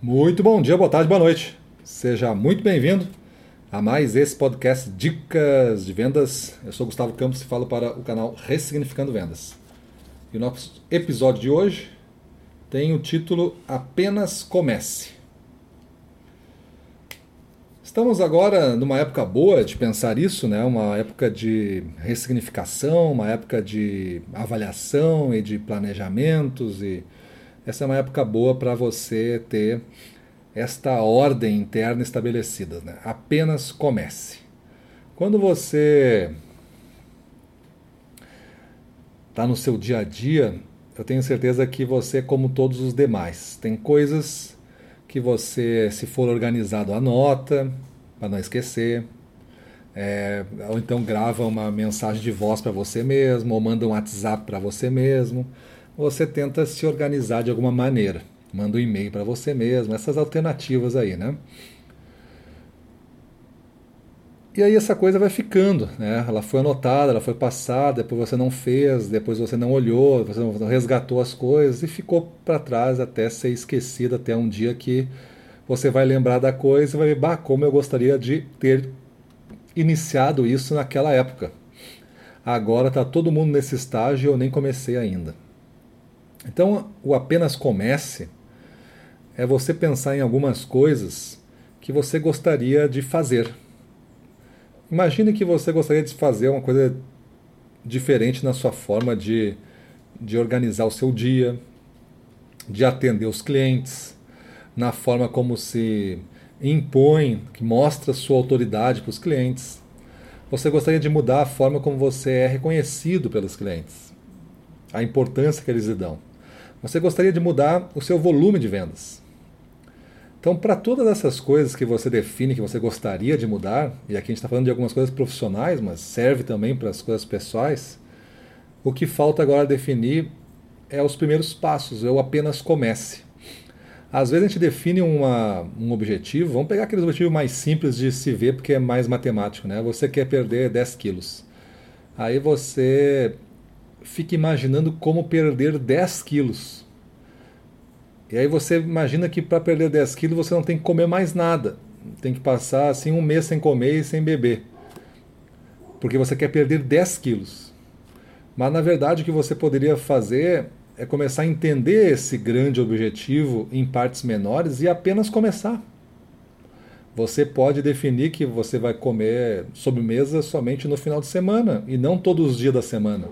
Muito bom dia, boa tarde, boa noite. Seja muito bem-vindo a mais esse podcast Dicas de Vendas. Eu sou Gustavo Campos e falo para o canal Ressignificando Vendas. E o nosso episódio de hoje tem o título Apenas Comece. Estamos agora numa época boa de pensar isso, né? Uma época de ressignificação, uma época de avaliação e de planejamentos e essa é uma época boa para você ter esta ordem interna estabelecida. Né? Apenas comece. Quando você está no seu dia a dia, eu tenho certeza que você, como todos os demais, tem coisas que você, se for organizado, anota para não esquecer. É, ou então grava uma mensagem de voz para você mesmo, ou manda um WhatsApp para você mesmo você tenta se organizar de alguma maneira. Manda um e-mail para você mesmo, essas alternativas aí, né? E aí essa coisa vai ficando, né? Ela foi anotada, ela foi passada, depois você não fez, depois você não olhou, você não resgatou as coisas e ficou para trás até ser esquecida, até um dia que você vai lembrar da coisa e vai ver, bah, como eu gostaria de ter iniciado isso naquela época. Agora está todo mundo nesse estágio e eu nem comecei ainda. Então, o apenas comece é você pensar em algumas coisas que você gostaria de fazer. Imagine que você gostaria de fazer uma coisa diferente na sua forma de, de organizar o seu dia, de atender os clientes, na forma como se impõe, que mostra sua autoridade para os clientes. Você gostaria de mudar a forma como você é reconhecido pelos clientes, a importância que eles lhe dão. Você gostaria de mudar o seu volume de vendas. Então, para todas essas coisas que você define que você gostaria de mudar, e aqui a gente está falando de algumas coisas profissionais, mas serve também para as coisas pessoais, o que falta agora definir é os primeiros passos, eu apenas comece. Às vezes a gente define uma, um objetivo, vamos pegar aquele objetivo mais simples de se ver, porque é mais matemático, né? Você quer perder 10 quilos. Aí você fica imaginando como perder 10 quilos. E aí você imagina que para perder 10 quilos você não tem que comer mais nada. Tem que passar assim um mês sem comer e sem beber. Porque você quer perder 10 quilos. Mas na verdade o que você poderia fazer é começar a entender esse grande objetivo em partes menores e apenas começar. Você pode definir que você vai comer sobremesa somente no final de semana e não todos os dias da semana.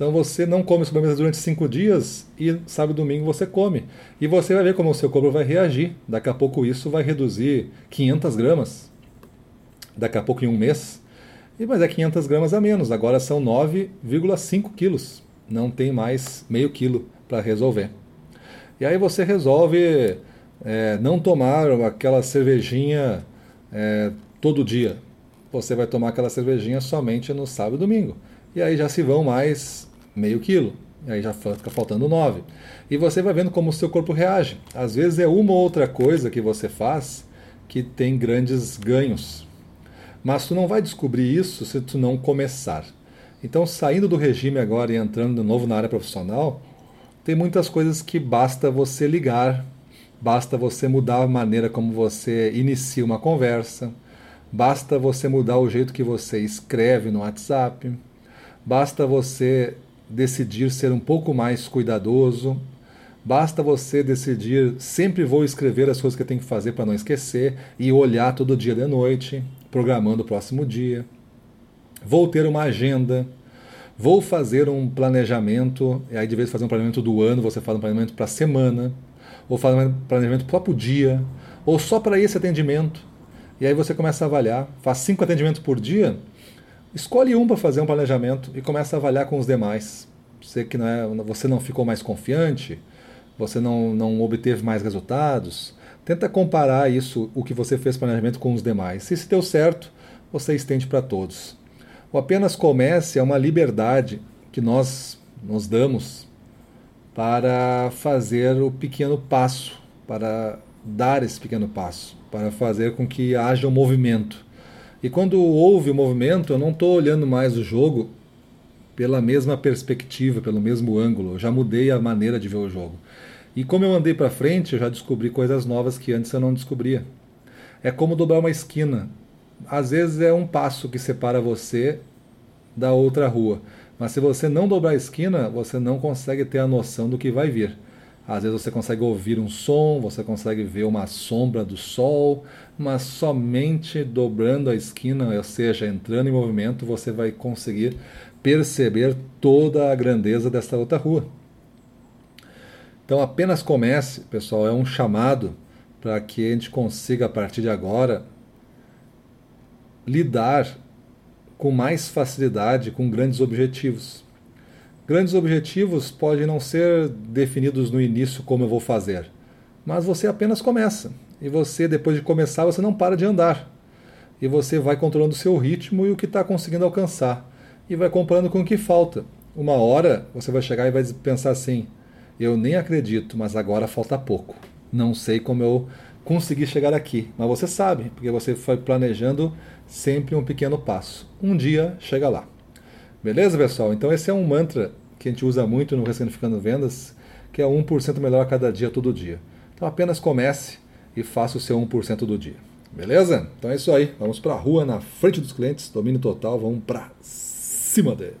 Então você não come sobremesa durante cinco dias e sábado e domingo você come. E você vai ver como o seu corpo vai reagir. Daqui a pouco isso vai reduzir 500 gramas. Daqui a pouco em um mês. E mas é 500 gramas a menos. Agora são 9,5 quilos. Não tem mais meio quilo para resolver. E aí você resolve é, não tomar aquela cervejinha é, todo dia. Você vai tomar aquela cervejinha somente no sábado e domingo. E aí já se vão mais meio quilo. E aí já fica faltando 9. E você vai vendo como o seu corpo reage. Às vezes é uma ou outra coisa que você faz que tem grandes ganhos. Mas tu não vai descobrir isso se tu não começar. Então, saindo do regime agora e entrando de novo na área profissional, tem muitas coisas que basta você ligar, basta você mudar a maneira como você inicia uma conversa, basta você mudar o jeito que você escreve no WhatsApp, basta você decidir ser um pouco mais cuidadoso. Basta você decidir, sempre vou escrever as coisas que eu tenho que fazer para não esquecer e olhar todo dia de noite, programando o próximo dia. Vou ter uma agenda, vou fazer um planejamento, e aí de vez fazer um planejamento do ano, você faz um planejamento para a semana, ou faz um planejamento próprio dia, ou só para esse atendimento. E aí você começa a avaliar, faz cinco atendimentos por dia, Escolhe um para fazer um planejamento e começa a avaliar com os demais. Você que não é, você não ficou mais confiante, você não, não obteve mais resultados. Tenta comparar isso, o que você fez planejamento com os demais. Se isso deu certo, você estende para todos. O apenas comece é uma liberdade que nós nos damos para fazer o pequeno passo, para dar esse pequeno passo, para fazer com que haja um movimento. E quando houve o movimento, eu não estou olhando mais o jogo pela mesma perspectiva, pelo mesmo ângulo. Eu já mudei a maneira de ver o jogo. E como eu andei para frente, eu já descobri coisas novas que antes eu não descobria. É como dobrar uma esquina. Às vezes é um passo que separa você da outra rua. Mas se você não dobrar a esquina, você não consegue ter a noção do que vai vir. Às vezes você consegue ouvir um som, você consegue ver uma sombra do sol, mas somente dobrando a esquina, ou seja, entrando em movimento, você vai conseguir perceber toda a grandeza desta outra rua. Então apenas comece, pessoal, é um chamado para que a gente consiga a partir de agora lidar com mais facilidade com grandes objetivos. Grandes objetivos podem não ser definidos no início como eu vou fazer, mas você apenas começa. E você, depois de começar, você não para de andar. E você vai controlando o seu ritmo e o que está conseguindo alcançar. E vai comparando com o que falta. Uma hora você vai chegar e vai pensar assim: eu nem acredito, mas agora falta pouco. Não sei como eu consegui chegar aqui, mas você sabe, porque você foi planejando sempre um pequeno passo. Um dia chega lá. Beleza, pessoal? Então esse é um mantra que a gente usa muito no Ressignificando Vendas, que é 1% melhor a cada dia, todo dia. Então apenas comece e faça o seu 1% do dia. Beleza? Então é isso aí. Vamos para a rua, na frente dos clientes, domínio total, vamos para cima dele.